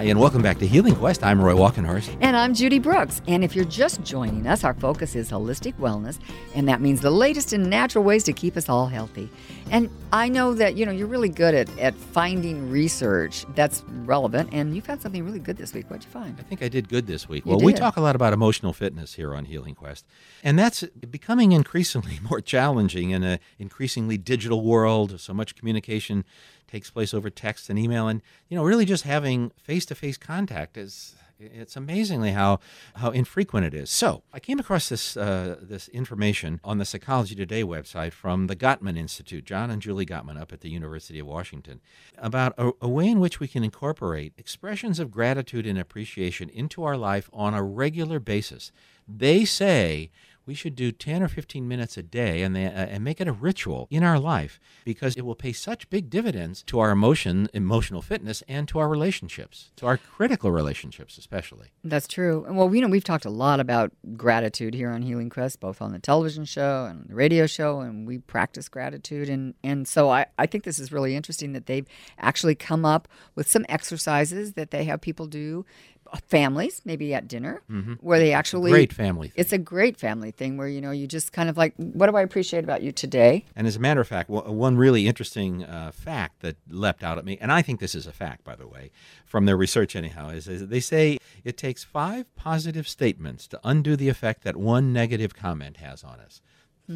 Hi, and welcome back to Healing Quest. I'm Roy Walkenhorst. And I'm Judy Brooks. And if you're just joining us, our focus is holistic wellness, and that means the latest in natural ways to keep us all healthy. And I know that you know you're really good at, at finding research that's relevant, and you found something really good this week. What'd you find? I think I did good this week. You well, we talk a lot about emotional fitness here on Healing Quest, and that's becoming increasingly more challenging in an increasingly digital world. So much communication takes place over text and email, and you know, really just having face-to-face contact is. It's amazingly how, how infrequent it is. So I came across this uh, this information on the Psychology Today website from the Gottman Institute, John and Julie Gottman, up at the University of Washington, about a, a way in which we can incorporate expressions of gratitude and appreciation into our life on a regular basis. They say we should do 10 or 15 minutes a day and, they, uh, and make it a ritual in our life because it will pay such big dividends to our emotion, emotional fitness, and to our relationships, to our critical relationships, especially. That's true. And Well, we know we've talked a lot about gratitude here on Healing Quest, both on the television show and the radio show, and we practice gratitude. And, and so I, I think this is really interesting that they've actually come up with some exercises that they have people do, families, maybe at dinner, where they actually. Great family. thing. It's a great family thing where, you know, you just kind of like, what do I appreciate about you today? And as a matter of fact, one really interesting uh, fact that leapt out at me, and I think this is a fact, by the way, from their research anyhow, is, is they say it takes five positive statements to undo the effect that one negative comment has on us.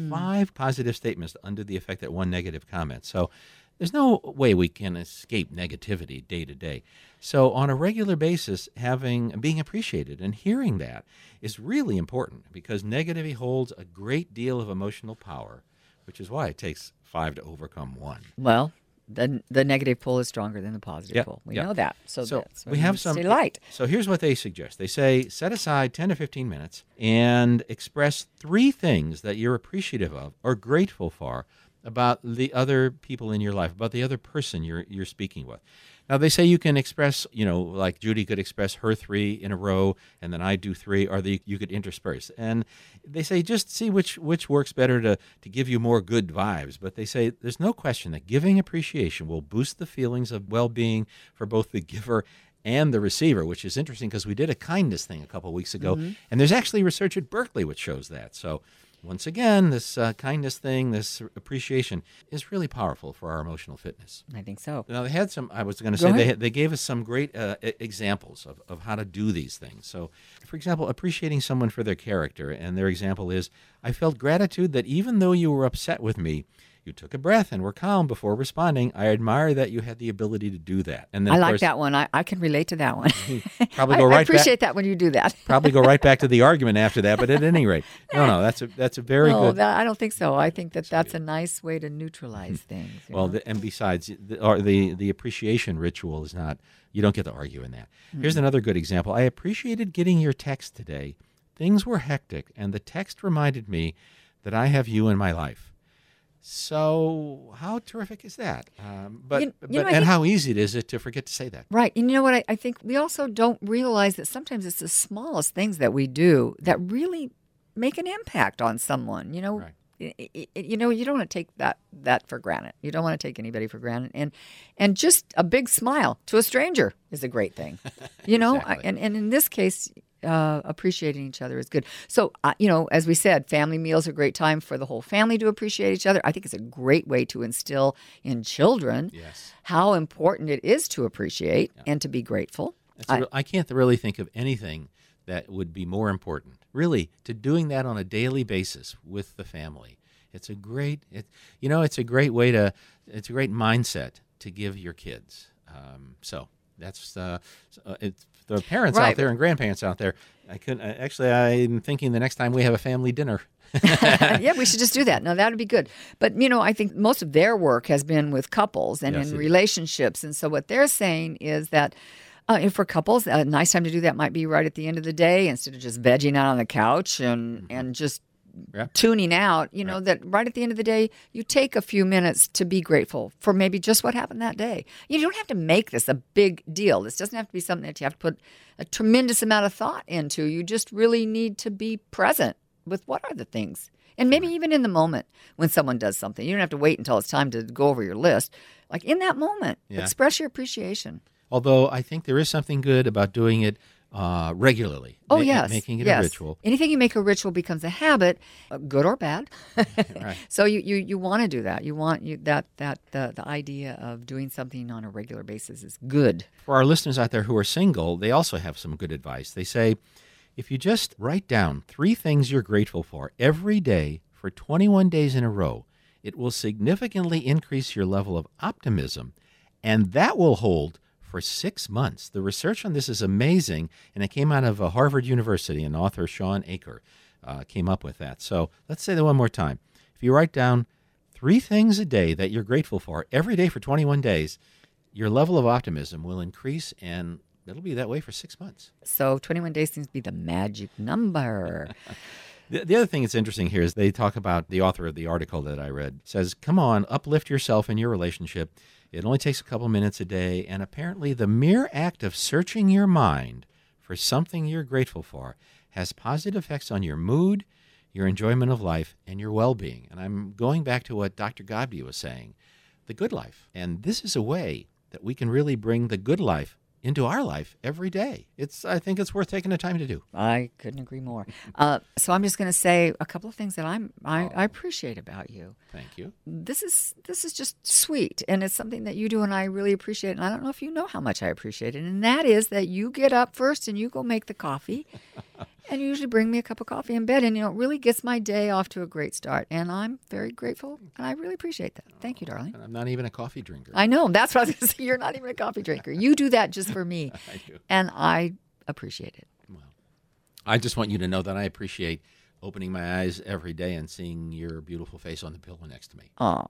Five positive statements to undo the effect that one negative comment. So there's no way we can escape negativity day to day. So on a regular basis, having being appreciated and hearing that is really important because negativity holds a great deal of emotional power, which is why it takes five to overcome one. Well, the, the negative pull is stronger than the positive Yep, pull. We yep. know that. So, So we have some light. So here's what they suggest. They say set aside 10 to 15 minutes and express three things that you're appreciative of or grateful for about the other people in your life, about the other person you're you're speaking with. Now they say you can express, you know, like Judy could express her three in a row, and then I do three, or the, you could intersperse. And they say just see which which works better to to give you more good vibes. But they say there's no question that giving appreciation will boost the feelings of well-being for both the giver and the receiver, which is interesting because we did a kindness thing a couple weeks ago, mm-hmm. and there's actually research at Berkeley which shows that. So once again, this uh, kindness thing, this appreciation, is really powerful for our emotional fitness. I think so. Now they had some. I was going to say they ahead. they gave us some great uh, examples of, of how to do these things. So, for example, appreciating someone for their character, and their example is, I felt gratitude that even though you were upset with me, you took a breath and were calm before responding. I admire that you had the ability to do that. And then I like course, that one. I, I can relate to that one. Probably I, go I right back- appreciate that when you do that. Probably go right back to the argument after that. But at any rate, no, no, that's a that's a very no, good. that, I don't think so. I think that that's a nice way to neutralize things. Well, the, and besides, the, or the the appreciation ritual is not. You don't get to argue in that. Here's another good example. I appreciated getting your text today. Things were hectic, and the text reminded me that I have you in my life. So how terrific is that? Um, but You- you but know, and think- how easy it is it to forget to say that. right. And you know what? I, I think we also don't realize that sometimes it's the smallest things that we do that really make an impact on someone. You know, Right. You know, you don't want to take that that for granted. You don't want to take anybody for granted, and and just a big smile to a stranger is a great thing. You know, I- and and in this case, uh, appreciating each other is good. So, uh, you know, as we said, family meals are a great time for the whole family to appreciate each other. I think it's a great way to instill in children Yes. how important it is to appreciate and to be grateful. A real- I can't really think of anything that would be more important. Really, to doing that on a daily basis with the family. It's a great, it, you know, it's a great way to, it's a great mindset to give your kids. Um, so that's uh, uh, it's the parents out there and grandparents out there. I couldn't actually. I'm thinking the next time we have a family dinner. yeah, we should just do that. No, that would be good. But you know, I think most of their work has been with couples and Yes, in relationships, and so what they're saying is that. Uh, and for couples, a nice time to do that might be right at the end of the day instead of just vegging out on the couch and, and just Mm-hmm. Yeah. tuning out. You know, that right at the end of the day, you take a few minutes to be grateful for maybe just what happened that day. You don't have to make this a big deal. This doesn't have to be something that you have to put a tremendous amount of thought into. You just really need to be present with what are the things. And maybe even in the moment when someone does something, you don't have to wait until it's time to go over your list. Like in that moment, Yeah. express your appreciation. Although I think there is something good about doing it uh, regularly. Oh ma- yes, making it yes. a ritual. Anything you make a ritual becomes a habit, uh, good or bad. Right. So you, you, you want to do that. You want you that that the the idea of doing something on a regular basis is good. For our listeners out there who are single, they also have some good advice. They say if you just write down three things you're grateful for every day for 21 days in a row, it will significantly increase your level of optimism, and that will hold for six months. The research on this is amazing, and it came out of uh, Harvard University, and author Shawn Achor uh, came up with that. So let's say that one more time. If you write down three things a day that you're grateful for every day for 21 days, your level of optimism will increase, and it'll be that way for six months. So 21 days seems to be the magic number. The, the other thing that's interesting here is they talk about the author of the article that I read says, "Come on, uplift yourself in your relationship. It only takes a couple minutes a day, and apparently the mere act of searching your mind for something you're grateful for has positive effects on your mood, your enjoyment of life, and your well-being." And I'm going back to what Dr. Godby was saying, the good life. And this is a way that we can really bring the good life into our life every day. It's I think it's worth taking the time to do. I couldn't agree more. Uh, so I'm just going to say a couple of things that I'm I, I appreciate about you. Thank you. This is this is just sweet, and it's something that you do, and I really appreciate. And I don't know if you know how much I appreciate it. And that is that you get up first and you go make the coffee, and you usually bring me a cup of coffee in bed, and you know it really gets my day off to a great start. And I'm very grateful, and I really appreciate that. Thank you, darling. And I'm not even a coffee drinker. I know that's what I was going to say. You're not even a coffee drinker. You do that just for me, I do. and I appreciate it. Well, I just want you to know that I appreciate opening my eyes every day and seeing your beautiful face on the pillow next to me. Oh,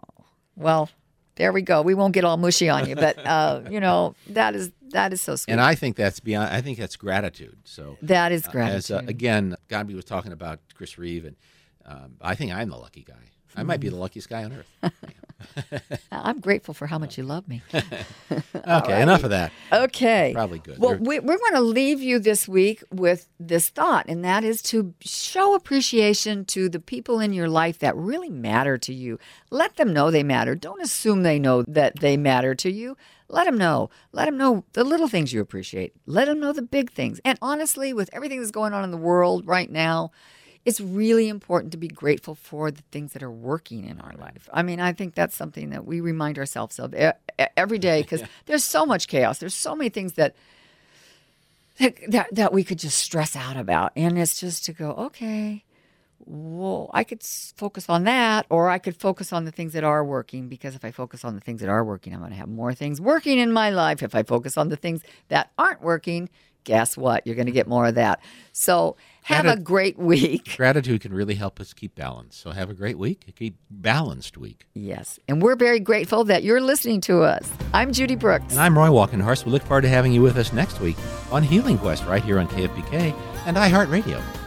well, there we go. We won't get all mushy on you, but uh, you know that is that is so sweet. And I think that's beyond. I think that's gratitude. So that is uh, gratitude. As uh, again, Godby was talking about Chris Reeve, and um, I think I'm the lucky guy. I might be the luckiest guy on earth. I'm grateful for how much you love me. okay, enough of that. Okay. Probably good. Well, We're- we're going to leave you this week with this thought, and that is to show appreciation to the people in your life that really matter to you. Let them know they matter. Don't assume they know that they matter to you. Let them know. Let them know the little things you appreciate. Let them know the big things. And honestly, with everything that's going on in the world right now, it's really important to be grateful for the things that are working in our life. I mean, I think that's something that we remind ourselves of every day because there's so much chaos. There's so many things that, that that that we could just stress out about, and it's just to go, okay, well, I could focus on that, or I could focus on the things that are working. Because if I focus on the things that are working, I'm going to have more things working in my life. If I focus on the things that aren't working, guess what? You're going to get more of that. So have a great week. Gratitude can really help us keep balance. So have a great week. A keep balanced week. Yes. And we're very grateful that you're listening to us. I'm Judy Brooks. And I'm Roy Walkenhorst. We look forward to having you with us next week on Healing Quest right here on KFBK and iHeartRadio.